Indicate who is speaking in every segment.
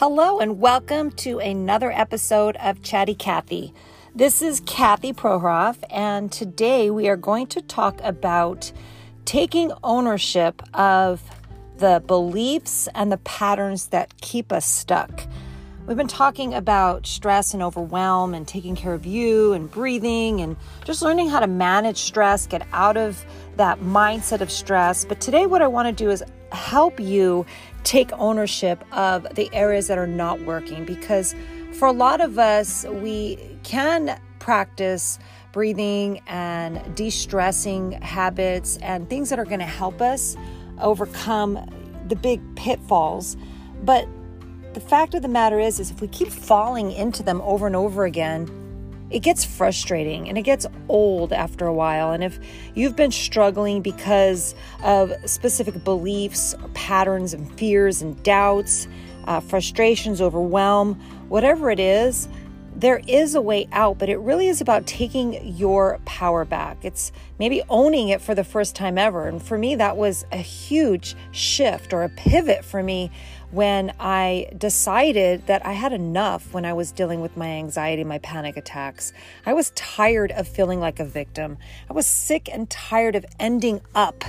Speaker 1: Hello, and welcome to another episode of Chatty Kathy. This is Kathy Prohroff, and today we are going to talk about taking ownership of the beliefs and the patterns that keep us stuck. We've been talking about stress and overwhelm and taking care of you and breathing and just learning how to manage stress, get out of that mindset of stress. But today, what I want to do is help you take ownership of the areas that are not working because for a lot of us, we can practice breathing and de stressing habits and things that are going to help us overcome the big pitfalls. But the fact of the matter is, is if we keep falling into them over and over again, it gets frustrating and it gets old after a while. And if you've been struggling because of specific beliefs, patterns, and fears and doubts, uh, frustrations, overwhelm, whatever it is, there is a way out, but it really is about taking your power back. It's maybe owning it for the first time ever. And for me, that was a huge shift or a pivot for me when I decided that I had enough when I was dealing with my anxiety, my panic attacks. I was tired of feeling like a victim. I was sick and tired of ending up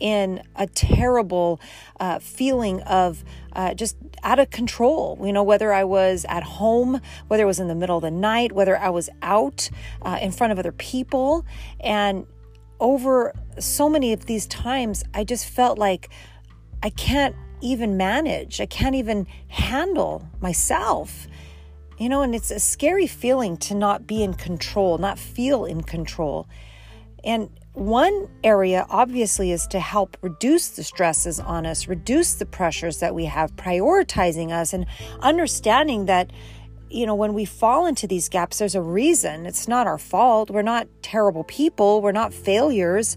Speaker 1: in a terrible uh, feeling of uh, just out of control. You know, whether I was at home, whether it was in the middle of the night, whether I was out uh, in front of other people. And over so many of these times, I just felt like I can't even manage. I can't even handle myself. You know, and it's a scary feeling to not be in control, not feel in control. And one area, obviously, is to help reduce the stresses on us, reduce the pressures that we have, prioritizing us, and understanding that, you know, when we fall into these gaps, there's a reason. It's not our fault. We're not terrible people. We're not failures.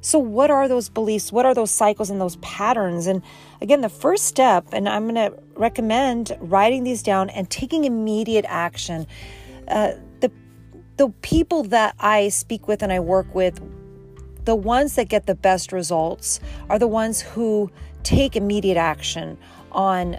Speaker 1: So, what are those beliefs? What are those cycles and those patterns? And again, the first step, and I'm going to recommend writing these down and taking immediate action. Uh, the the people that I speak with and I work with, the ones that get the best results are the ones who take immediate action on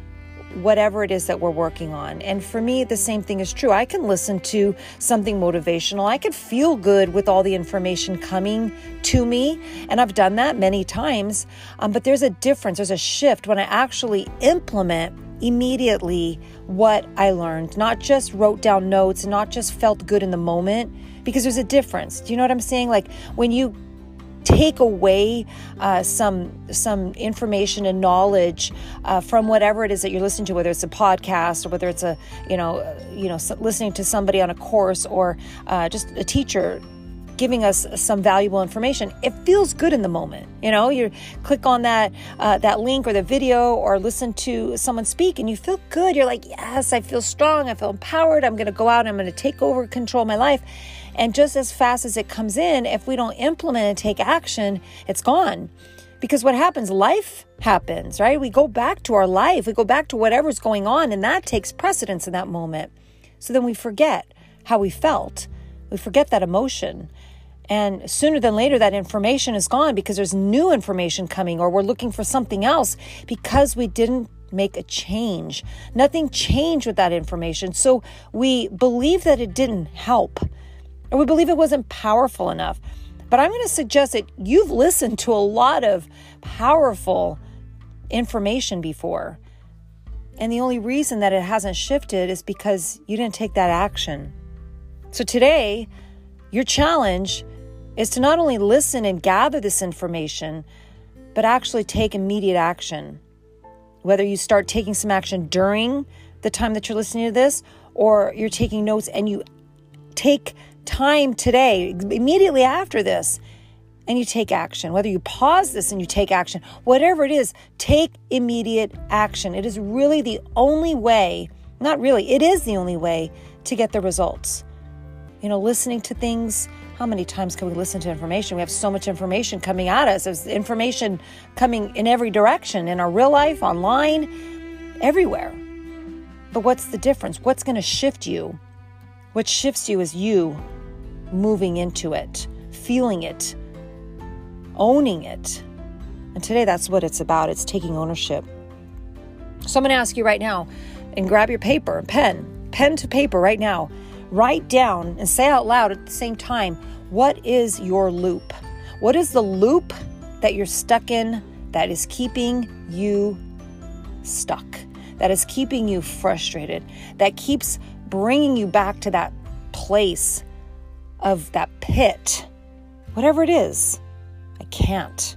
Speaker 1: whatever it is that we're working on. And for me, the same thing is true. I can listen to something motivational. I can feel good with all the information coming to me. And I've done that many times. Um, but there's a difference, there's a shift when I actually implement immediately what I learned, not just wrote down notes, not just felt good in the moment, because there's a difference. Do you know what I'm saying? Like when you take away uh, some some information and knowledge uh, from whatever it is that you're listening to, whether it's a podcast or whether it's a you know uh, you know listening to somebody on a course or uh, just a teacher giving us some valuable information it feels good in the moment you know? You click on that uh, that link or the video or listen to someone speak and you feel good. You're like yes i feel strong. I feel empowered. I'm going to go out i'm going to take over control my life and just as fast as it comes in, if we don't implement and take action, it's gone. Because what happens? Life happens, right? We go back to our life, we go back to whatever's going on, and that takes precedence in that moment. So then we forget how we felt, we forget that emotion. And sooner than later, that information is gone because there's new information coming, or we're looking for something else because we didn't make a change. Nothing changed with that information. So we believe that it didn't help or we believe it wasn't powerful enough. But I'm going to suggest that you've listened to a lot of powerful information before. And the only reason that it hasn't shifted is because you didn't take that action. So today, your challenge is to not only listen and gather this information, but actually take immediate action. Whether you start taking some action during the time that you're listening to this, or you're taking notes and you take time today, immediately after this, and you take action. Whether you pause this and you take action, whatever it is, take immediate action. It is really the only way, not really, it is the only way to get the results. You know, listening to things, how many times can we listen to information? We have so much information coming at us. There's information coming in every direction in our real life, online, everywhere. But what's the difference? What's going to shift you? What shifts you is you moving into it, feeling it, owning it. And today that's what it's about. It's taking ownership. So I'm going to ask you right now and grab your paper and pen, pen to paper right now. Write down and say out loud at the same time what is your loop? What is the loop that you're stuck in that is keeping you stuck, that is keeping you frustrated, that keeps bringing you back to that place of that pit, whatever it is. I can't.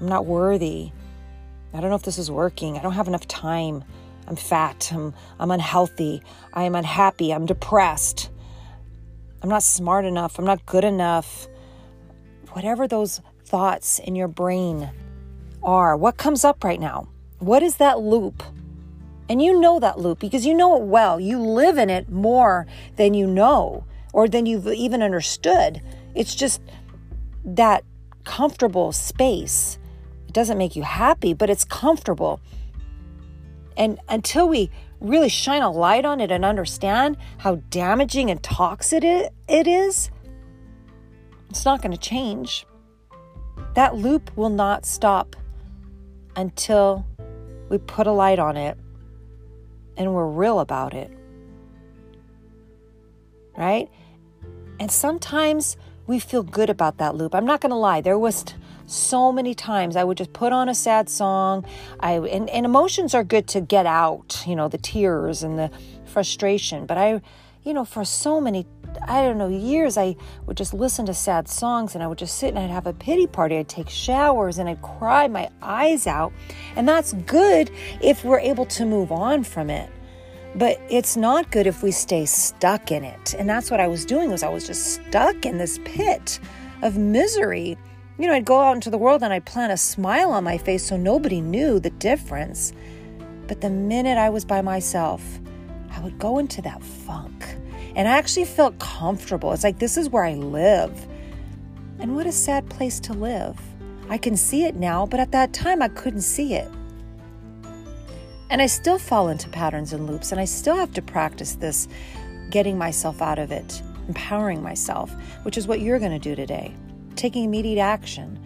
Speaker 1: I'm not worthy. I don't know if this is working. I don't have enough time. I'm fat. I'm, I'm unhealthy. I am unhappy. I'm depressed. I'm not smart enough. I'm not good enough. Whatever those thoughts in your brain are, what comes up right now? What is that loop? And you know that loop because you know it well. You live in it more than you know or than you've even understood. It's just that comfortable space. It doesn't make you happy, but it's comfortable. And until we really shine a light on it and understand how damaging and toxic it, is, it's not going to change. That loop will not stop until we put a light on it and we're real about it. Right? And sometimes we feel good about that loop. I'm not going to lie. There was so many times I would just put on a sad song. I and, and emotions are good to get out, you know, the tears and the frustration. But I, you know, for so many I don't know, years, I would just listen to sad songs and I would just sit and I'd have a pity party. I'd take showers and I'd cry my eyes out. And that's good if we're able to move on from it. But it's not good if we stay stuck in it. And that's what I was doing was I was just stuck in this pit of misery. You know, I'd go out into the world and I'd plant a smile on my face so nobody knew the difference. But the minute I was by myself, I would go into that funk and I actually felt comfortable. It's like, this is where I live. And what a sad place to live. I can see it now, but at that time I couldn't see it. And I still fall into patterns and loops, and I still have to practice this getting myself out of it, empowering myself, which is what you're going to do today, taking immediate action.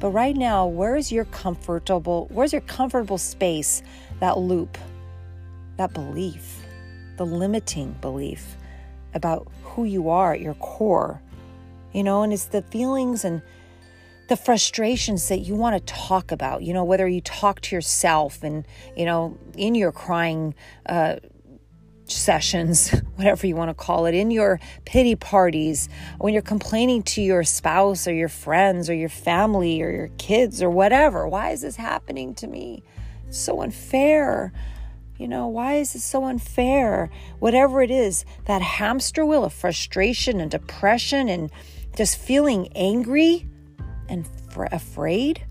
Speaker 1: But right now, where is your comfortable, where's your comfortable space, that loop, that belief, the limiting belief? About who you are at your core, you know, and it's the feelings and the frustrations that you want to talk about, you know, whether you talk to yourself and, you know, in your crying uh, sessions, whatever you want to call it, in your pity parties, when you're complaining to your spouse or your friends or your family or your kids or whatever. Why is this happening to me? It's so unfair. You know, why is this so unfair? Whatever it is, that hamster wheel of frustration and depression and just feeling angry and fr- afraid.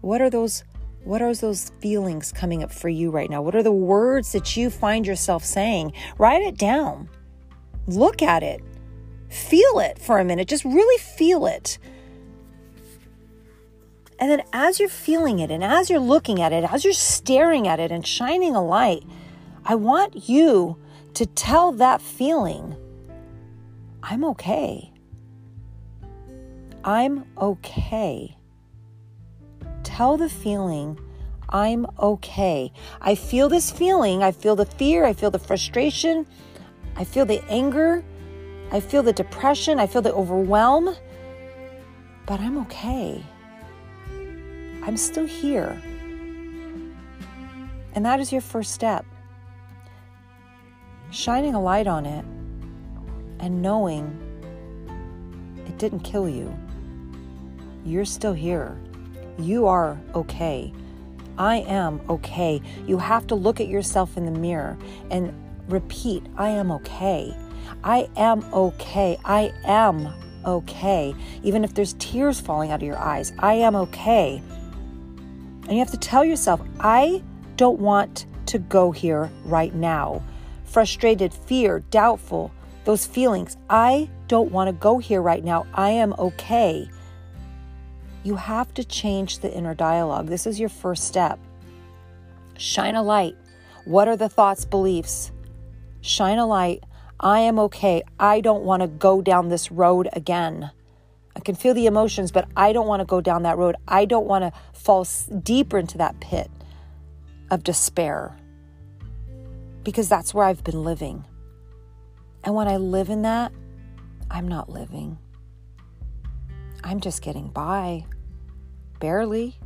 Speaker 1: What are those what are those feelings coming up for you right now? What are the words that you find yourself saying? Write it down. Look at it. Feel it for a minute. Just really feel it. And then as you're feeling it and as you're looking at it, as you're staring at it and shining a light, I want you to tell that feeling, I'm okay. I'm okay. Tell the feeling, I'm okay. I feel this feeling. I feel the fear. I feel the frustration. I feel the anger. I feel the depression. I feel the overwhelm. But I'm okay. I'm still here. And that is your first step. Shining a light on it and knowing it didn't kill you. You're still here. You are okay. I am okay. You have to look at yourself in the mirror and repeat, I am okay. I am okay. I am okay. Even if there's tears falling out of your eyes, I am okay. And you have to tell yourself, I don't want to go here right now. Frustrated, fear, doubtful, those feelings. I don't want to go here right now. I am okay. You have to change the inner dialogue. This is your first step. Shine a light. What are the thoughts, beliefs? Shine a light. I am okay. I don't want to go down this road again. Can feel the emotions, but I don't want to go down that road. I don't want to fall deeper into that pit of despair. because that's where I've been living. And when I live in that, I'm not living. I'm just getting by. Barely.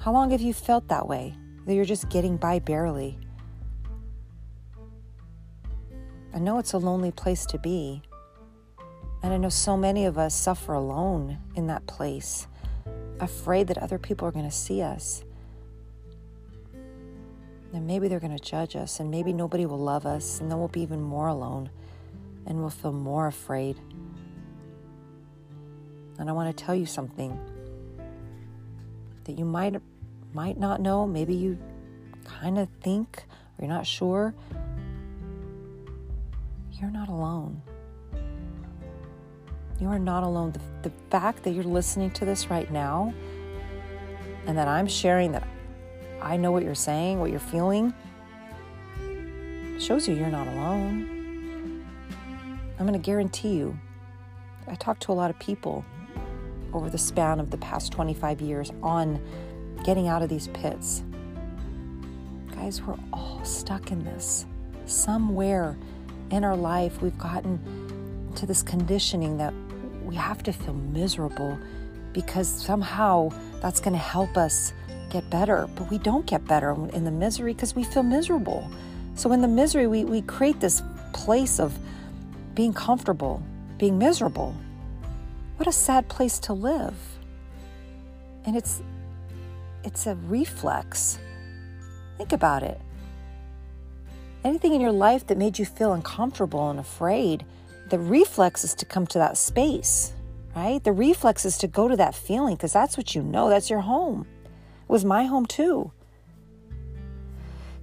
Speaker 1: How long have you felt that way? That you're just getting by barely? I know it's a lonely place to be. And I know so many of us suffer alone in that place, afraid that other people are going to see us. And maybe they're going to judge us, and maybe nobody will love us, and then we'll be even more alone, and we'll feel more afraid. And I want to tell you something that you might might not know, maybe you kind of think or you're not sure. You're not alone. You are not alone. The, the fact that you're listening to this right now and that I'm sharing that I know what you're saying, what you're feeling, shows you you're not alone. I'm going to guarantee you. I talked to a lot of people over the span of the past 25 years on getting out of these pits. Guys, we're all stuck in this. Somewhere in our life, we've gotten to this conditioning that we have to feel miserable because somehow that's going to help us get better. But we don't get better in the misery because we feel miserable. So in the misery, we, we create this place of being comfortable, being miserable. What a sad place to live. And it's it's a reflex. Think about it. Anything in your life that made you feel uncomfortable and afraid, the reflex is to come to that space, right? The reflex is to go to that feeling because that's what you know, that's your home. It was my home too.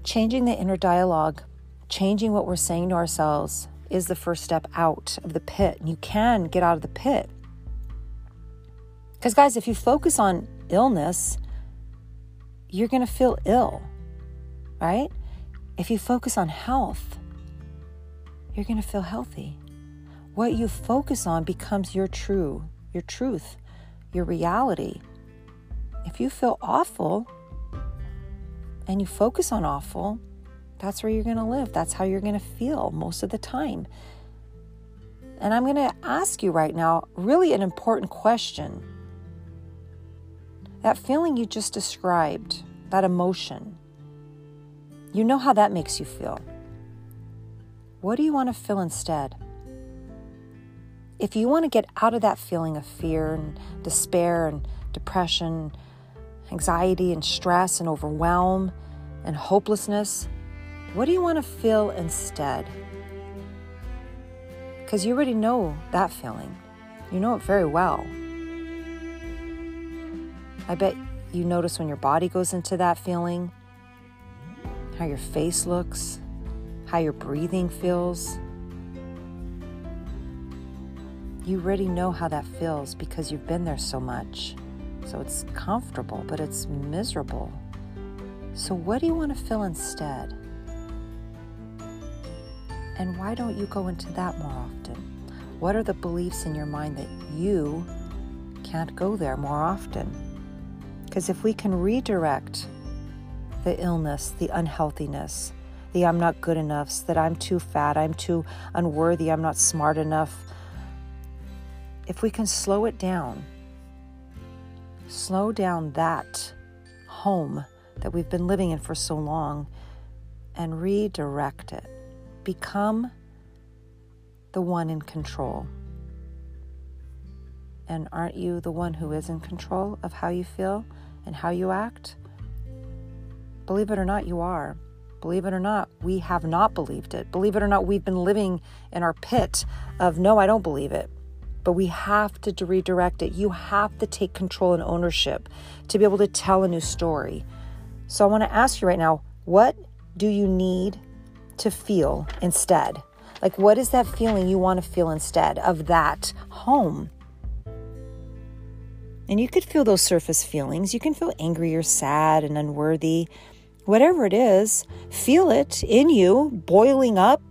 Speaker 1: Changing the inner dialogue, changing what we're saying to ourselves is the first step out of the pit. And you can get out of the pit. Because, guys, if you focus on illness, you're going to feel ill, right? If you focus on health, you're going to feel healthy. What you focus on becomes your true, your truth, your reality. If you feel awful and you focus on awful, that's where you're going to live. That's how you're going to feel most of the time. And I'm going to ask you right now really an important question. That feeling you just described, that emotion, you know how that makes you feel. What do you want to feel instead? If you want to get out of that feeling of fear and despair and depression, anxiety and stress and overwhelm and hopelessness, what do you want to feel instead? Because you already know that feeling. You know it very well. I bet you notice when your body goes into that feeling, how your face looks, how your breathing feels. You already know how that feels because you've been there so much. So it's comfortable, but it's miserable. So, what do you want to feel instead? And why don't you go into that more often? What are the beliefs in your mind that you can't go there more often? Because if we can redirect the illness, the unhealthiness, the I'm not good enough, that I'm too fat, I'm too unworthy, I'm not smart enough, if we can slow it down, slow down that home that we've been living in for so long and redirect it, become the one in control. And aren't you the one who is in control of how you feel? and how you act? Believe it or not, you are. Believe it or not, we have not believed it. Believe it or not, we've been living in our pit of no, I don't believe it. But we have to redirect it. You have to take control and ownership to be able to tell a new story. So I want to ask you right now what do you need to feel instead? Like, what is that feeling you want to feel instead of that home? And you could feel those surface feelings. You can feel angry or sad and unworthy. Whatever it is, feel it in you, boiling up.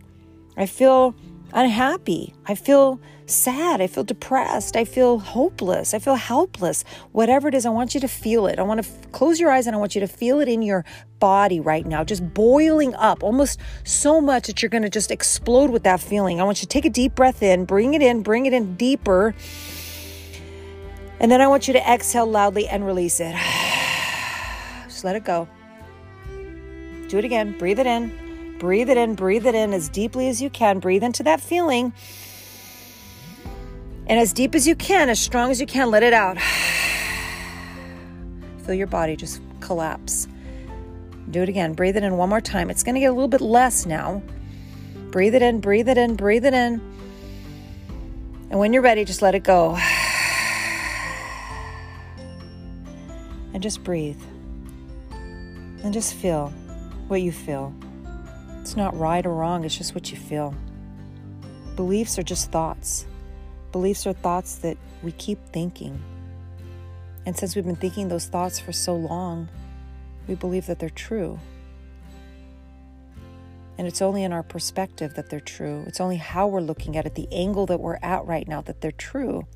Speaker 1: I feel unhappy. I feel sad. I feel depressed. I feel hopeless. I feel helpless. Whatever it is, I want you to feel it. I want to f- close your eyes and I want you to feel it in your body right now, just boiling up almost so much that you're going to just explode with that feeling. I want you to take a deep breath in, bring it in, bring it in deeper. And then I want you to exhale loudly and release it. Just let it go. Do it again. Breathe it in. Breathe it in, breathe it in as deeply as you can. Breathe into that feeling. And as deep as you can, as strong as you can, let it out. Feel your body just collapse. Do it again. Breathe it in one more time. It's going to get a little bit less now. Breathe it in, breathe it in, breathe it in. And when you're ready, just let it go. And just breathe. And just feel what you feel. It's not right or wrong, it's just what you feel. Beliefs are just thoughts. Beliefs are thoughts that we keep thinking. And since we've been thinking those thoughts for so long, we believe that they're true. And it's only in our perspective that they're true. It's only how we're looking at it, the angle that we're at right now, that they're true.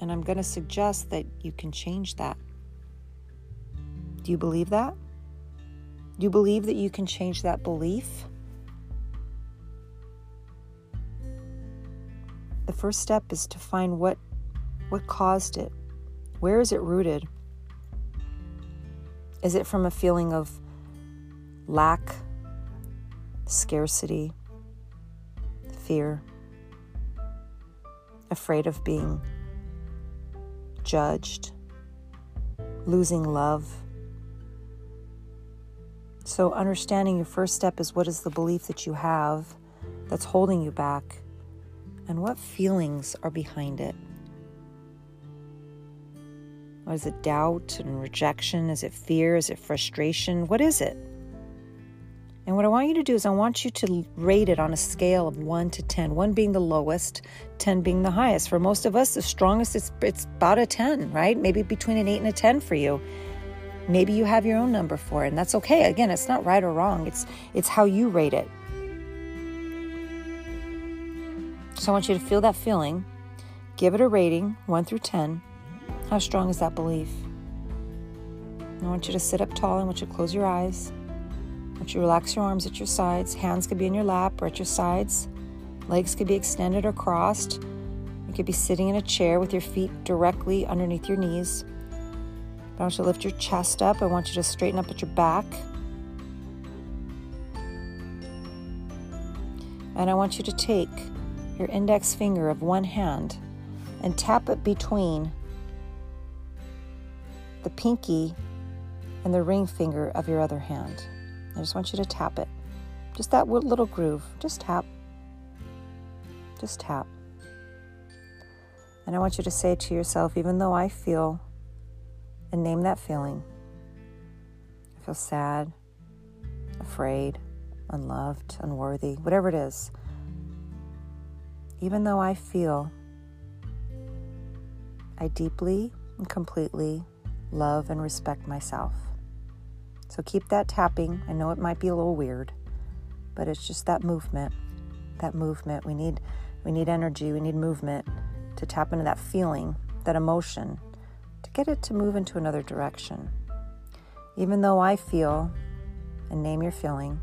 Speaker 1: And I'm going to suggest that you can change that. Do you believe that? Do you believe that you can change that belief? The first step is to find what what caused it. Where is it rooted? Is it from a feeling of lack, scarcity, fear, afraid of being judged, losing love? So, understanding your first step is what is the belief that you have that's holding you back, and what feelings are behind it. What is it doubt and rejection? Is it fear? Is it frustration? What is it? And what I want you to do is, I want you to rate it on a scale of 1 to 10, 1 being the lowest, 10 being the highest. For most of us, the strongest, it's, it's about a 10, right? Maybe between an 8 and a 10 for you. Maybe you have your own number for it, and that's okay. Again, it's not right or wrong. It's it's how you rate it. So I want you to feel that feeling. Give it a rating, 1 through 10. How strong is that belief? I want you to sit up tall. I want you to close your eyes. I want you to relax your arms at your sides. Hands could be in your lap or at your sides. Legs could be extended or crossed. You could be sitting in a chair with your feet directly underneath your knees. I want you to lift your chest up. I want you to straighten up at your back. And I want you to take your index finger of one hand and tap it between the pinky and the ring finger of your other hand. I just want you to tap it. Just that little groove. Just tap. Just tap. And I want you to say to yourself, even though I feel and name that feeling. I feel sad, afraid, unloved, unworthy, whatever it is. Even though I feel, I deeply and completely love and respect myself. So keep that tapping. I know it might be a little weird, but it's just that movement. That movement. We need we need energy, we need movement to tap into that feeling, that emotion, get it to move into another direction. Even though I feel, and name your feeling,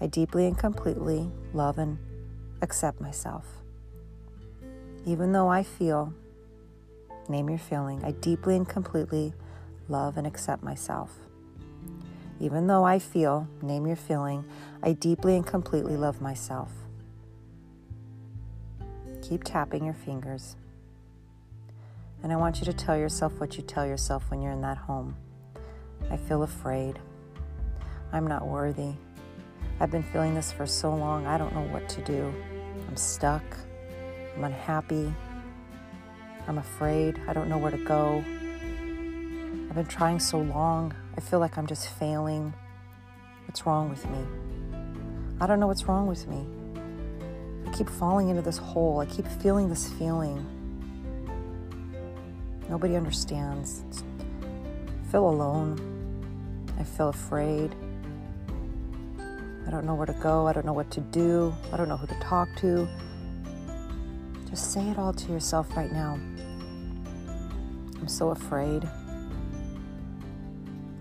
Speaker 1: I deeply and completely love and accept myself. Even though I feel, name your feeling, I deeply and completely love and accept myself. Even though I feel, name your feeling, I deeply and completely love myself. Keep tapping your fingers. And I want you to tell yourself what you tell yourself when you're in that home. I feel afraid. I'm not worthy. I've been feeling this for so long, I don't know what to do. I'm stuck. I'm unhappy. I'm afraid. I don't know where to go. I've been trying so long. I feel like I'm just failing. What's wrong with me? I don't know what's wrong with me. I keep falling into this hole. I keep feeling this feeling. Nobody understands. I feel alone. I feel afraid. I don't know where to go. I don't know what to do. I don't know who to talk to. Just say it all to yourself right now. I'm so afraid.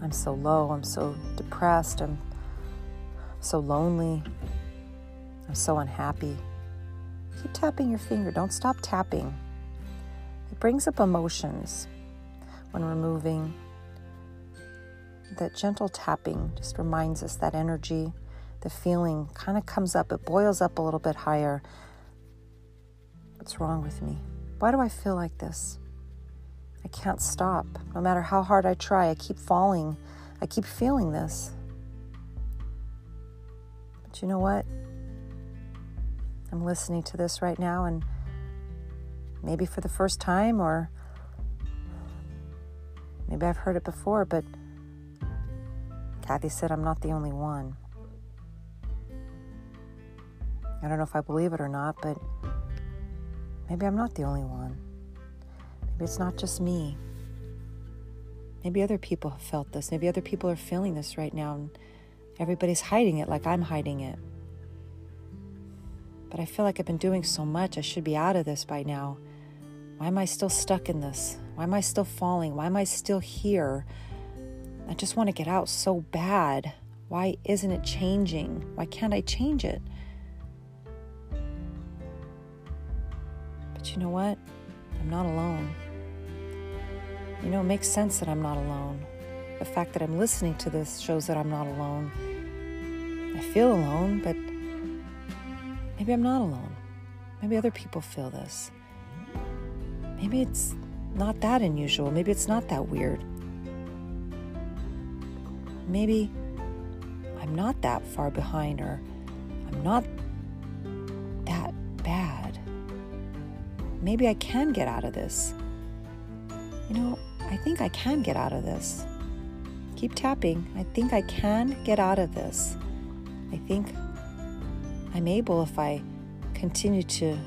Speaker 1: I'm so low. I'm so depressed. I'm so lonely. I'm so unhappy. Keep tapping your finger. Don't stop tapping. It brings up emotions when we're moving. That gentle tapping just reminds us that energy, the feeling kind of comes up, it boils up a little bit higher. What's wrong with me? Why do I feel like this? I can't stop. No matter how hard I try, I keep falling. I keep feeling this. But you know what? I'm listening to this right now, and maybe for the first time, or maybe I've heard it before, but Kathy said I'm not the only one. I don't know if I believe it or not, but maybe I'm not the only one. Maybe it's not just me. Maybe other people have felt this. Maybe other people are feeling this right now, and everybody's hiding it like I'm hiding it. But I feel like I've been doing so much, I should be out of this by now. Why am I still stuck in this? Why am I still falling? Why am I still here? I just want to get out so bad. Why isn't it changing? Why can't I change it? But you know what? I'm not alone. You know, it makes sense that I'm not alone. The fact that I'm listening to this shows that I'm not alone. I feel alone, but maybe I'm not alone. Maybe other people feel this. Maybe it's not that unusual. Maybe it's not that weird. Maybe I'm not that far behind or I'm not that bad. Maybe I can get out of this. You know, I think I can get out of this. Keep tapping. I think I can get out of this. I think I'm able if I continue to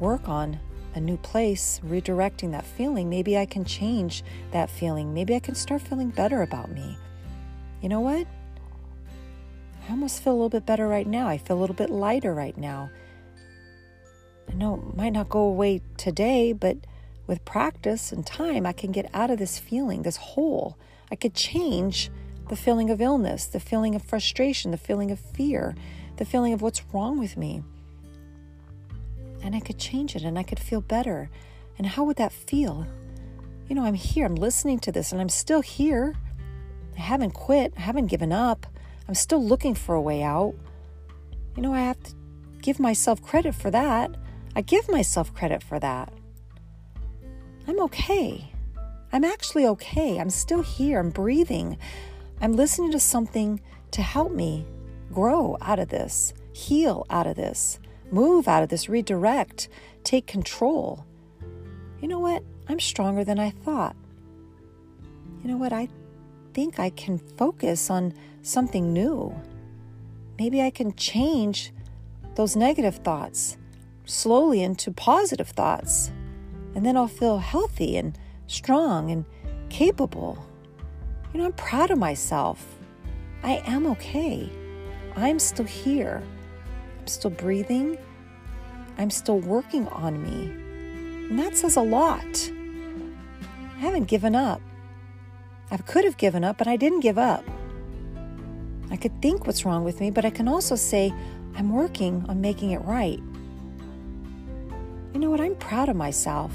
Speaker 1: work on a new place, redirecting that feeling. Maybe I can change that feeling. Maybe I can start feeling better about me. You know what? I almost feel a little bit better right now. I feel a little bit lighter right now. I know it might not go away today, but with practice and time, I can get out of this feeling, this hole. I could change the feeling of illness, the feeling of frustration, the feeling of fear, the feeling of what's wrong with me. And I could change it and I could feel better. And how would that feel? You know, I'm here, I'm listening to this, and I'm still here. I haven't quit, I haven't given up. I'm still looking for a way out. You know, I have to give myself credit for that. I give myself credit for that. I'm okay. I'm actually okay. I'm still here. I'm breathing. I'm listening to something to help me grow out of this, heal out of this, move out of this, redirect, take control. You know what? I'm stronger than I thought. You know what? I think I can focus on something new. Maybe I can change those negative thoughts slowly into positive thoughts. And then I'll feel healthy and strong and capable. You know, I'm proud of myself. I am okay. I'm still here. I'm still breathing. I'm still working on me. And that says a lot. I haven't given up. I could have given up, but I didn't give up. I could think what's wrong with me, but I can also say, I'm working on making it right. You know what? I'm proud of myself.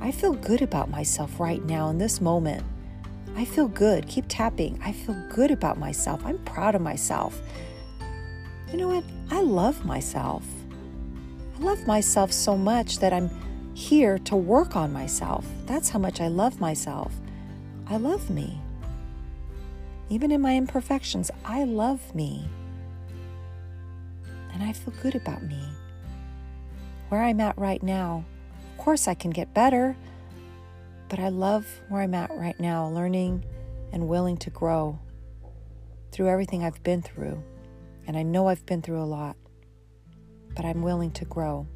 Speaker 1: I feel good about myself right now in this moment. I feel good. Keep tapping. I feel good about myself. I'm proud of myself. You know what? I love myself. I love myself so much that I'm here to work on myself. That's how much I love myself. I love me. Even in my imperfections, I love me. And I feel good about me where I'm at right now. Of course, I can get better, but I love where I'm at right now, learning and willing to grow through everything I've been through. And I know I've been through a lot, but I'm willing to grow.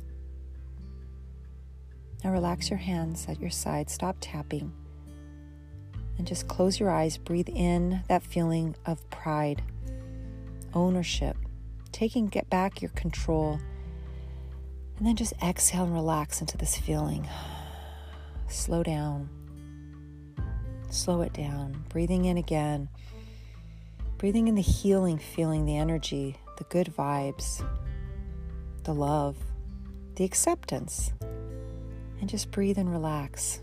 Speaker 1: Now, relax your hands at your side, stop tapping, and just close your eyes. Breathe in that feeling of pride ownership, taking get back your control. And then just exhale and relax into this feeling. Slow down. Slow it down. Breathing in again. Breathing in the healing feeling, the energy, the good vibes, the love, the acceptance. And just breathe and relax.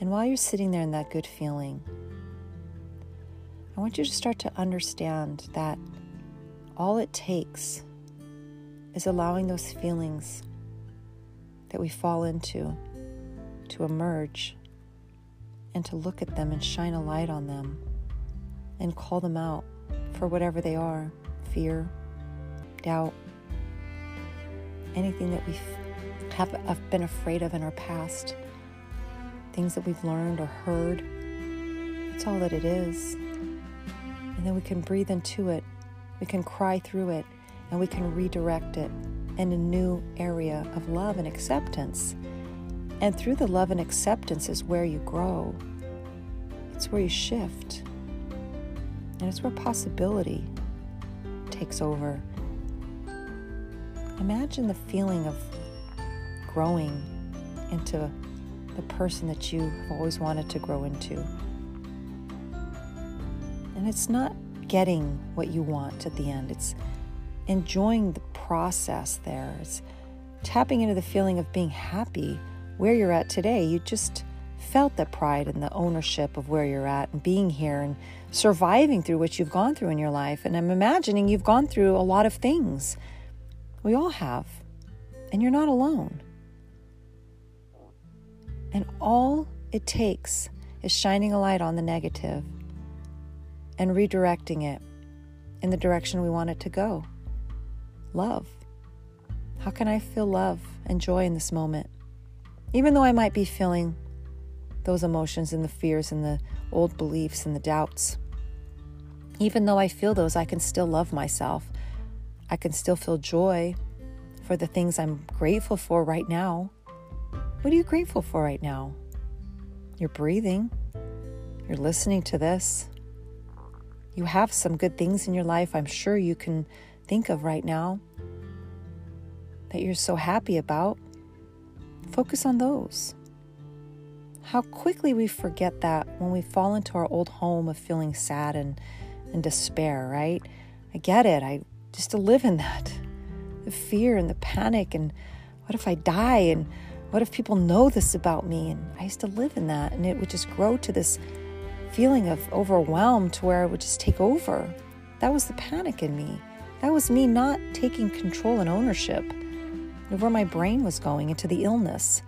Speaker 1: And while you're sitting there in that good feeling, I want you to start to understand that all it takes is allowing those feelings that we fall into to emerge and to look at them and shine a light on them and call them out for whatever they are fear, doubt, anything that we have been afraid of in our past, things that we've learned or heard. It's all that it is. And then we can breathe into it, we can cry through it, and we can redirect it in a new area of love and acceptance. And through the love and acceptance is where you grow, it's where you shift, and it's where possibility takes over. Imagine the feeling of growing into the person that you have always wanted to grow into. And it's not getting what you want at the end, it's enjoying the process there. It's tapping into the feeling of being happy where you're at today. You just felt the pride and the ownership of where you're at and being here and surviving through what you've gone through in your life. And I'm imagining you've gone through a lot of things. We all have. And you're not alone. And all it takes is shining a light on the negative and redirecting it in the direction we want it to go. Love. How can I feel love and joy in this moment? Even though I might be feeling those emotions and the fears and the old beliefs and the doubts. Even though I feel those, I can still love myself. I can still feel joy for the things I'm grateful for right now. What are you grateful for right now? You're breathing. You're listening to this. You have some good things in your life, I'm sure you can think of right now that you're so happy about. Focus on those. How quickly we forget that when we fall into our old home of feeling sad and, and despair, right? I get it. I just to live in that. The fear and the panic and what if I die and what if people know this about me? And I used to live in that and it would just grow to this feeling of overwhelmed to where it would just take over. That was the panic in me. That was me not taking control and ownership where my brain was going into the illness.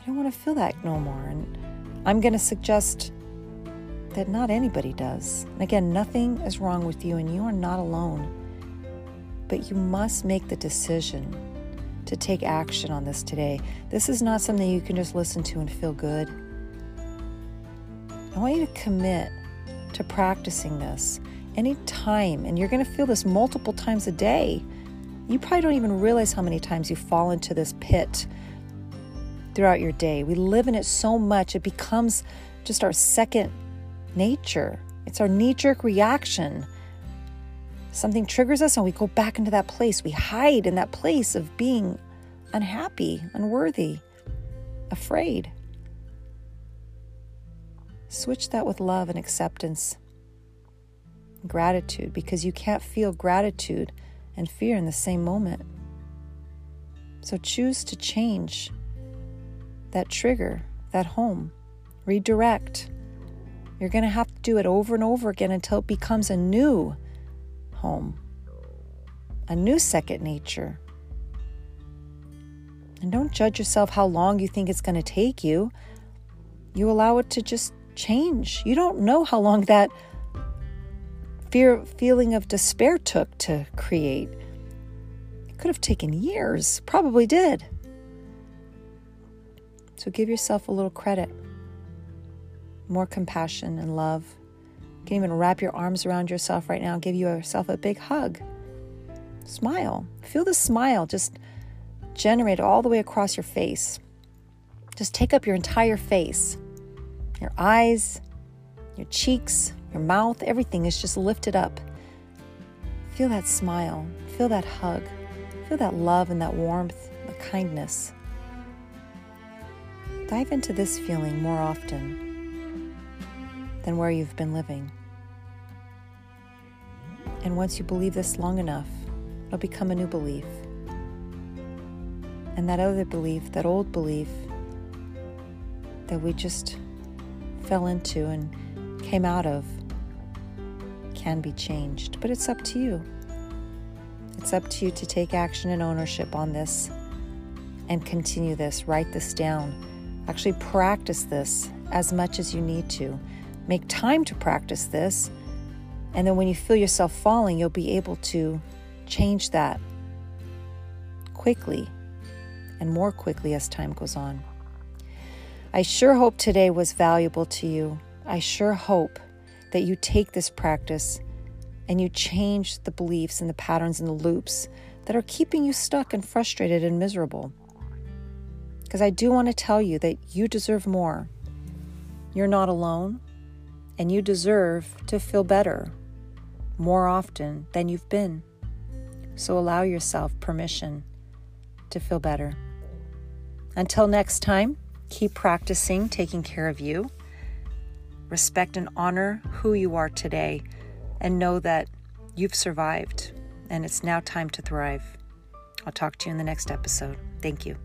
Speaker 1: I don't want to feel that no more. And I'm going to suggest that not anybody does. And again, nothing is wrong with you, and you are not alone. But you must make the decision to take action on this today. This is not something you can just listen to and feel good. I want you to commit to practicing this any time, and you're going to feel this multiple times a day. You probably don't even realize how many times you fall into this pit throughout your day. We live in it so much, it becomes just our second nature. It's our knee jerk reaction. Something triggers us, and we go back into that place. We hide in that place of being unhappy, unworthy, afraid. Switch that with love and acceptance, gratitude, because you can't feel gratitude and fear in the same moment. So choose to change that trigger, that home, redirect. You're going to have to do it over and over again until it becomes a new home, a new second nature. And don't judge yourself how long you think it's going to take you. You allow it to just change. You don't know how long that fear feeling of despair took to create. It could have taken years, probably did. So give yourself a little credit, more compassion and love. You can even wrap your arms around yourself right now, give yourself a big hug. Smile. Feel the smile just generate all the way across your face. Just take up your entire face your eyes, your cheeks, your mouth, everything is just lifted up. Feel that smile, feel that hug, feel that love and that warmth, the kindness. Dive into this feeling more often than where you've been living. And once you believe this long enough, it'll become a new belief. And that other belief, that old belief that we just fell into and came out of, can be changed. But it's up to you. It's up to you to take action and ownership on this and continue this. Write this down. Actually, practice this as much as you need to. Make time to practice this. And then when you feel yourself falling, you'll be able to change that quickly and more quickly as time goes on. I sure hope today was valuable to you. I sure hope that you take this practice and you change the beliefs and the patterns and the loops that are keeping you stuck and frustrated and miserable. Because I do want to tell you that you deserve more. You're not alone, and you deserve to feel better more often than you've been. So allow yourself permission to feel better. Until next time, keep practicing taking care of you. Respect and honor who you are today, and know that you've survived and it's now time to thrive. I'll talk to you in the next episode. Thank you.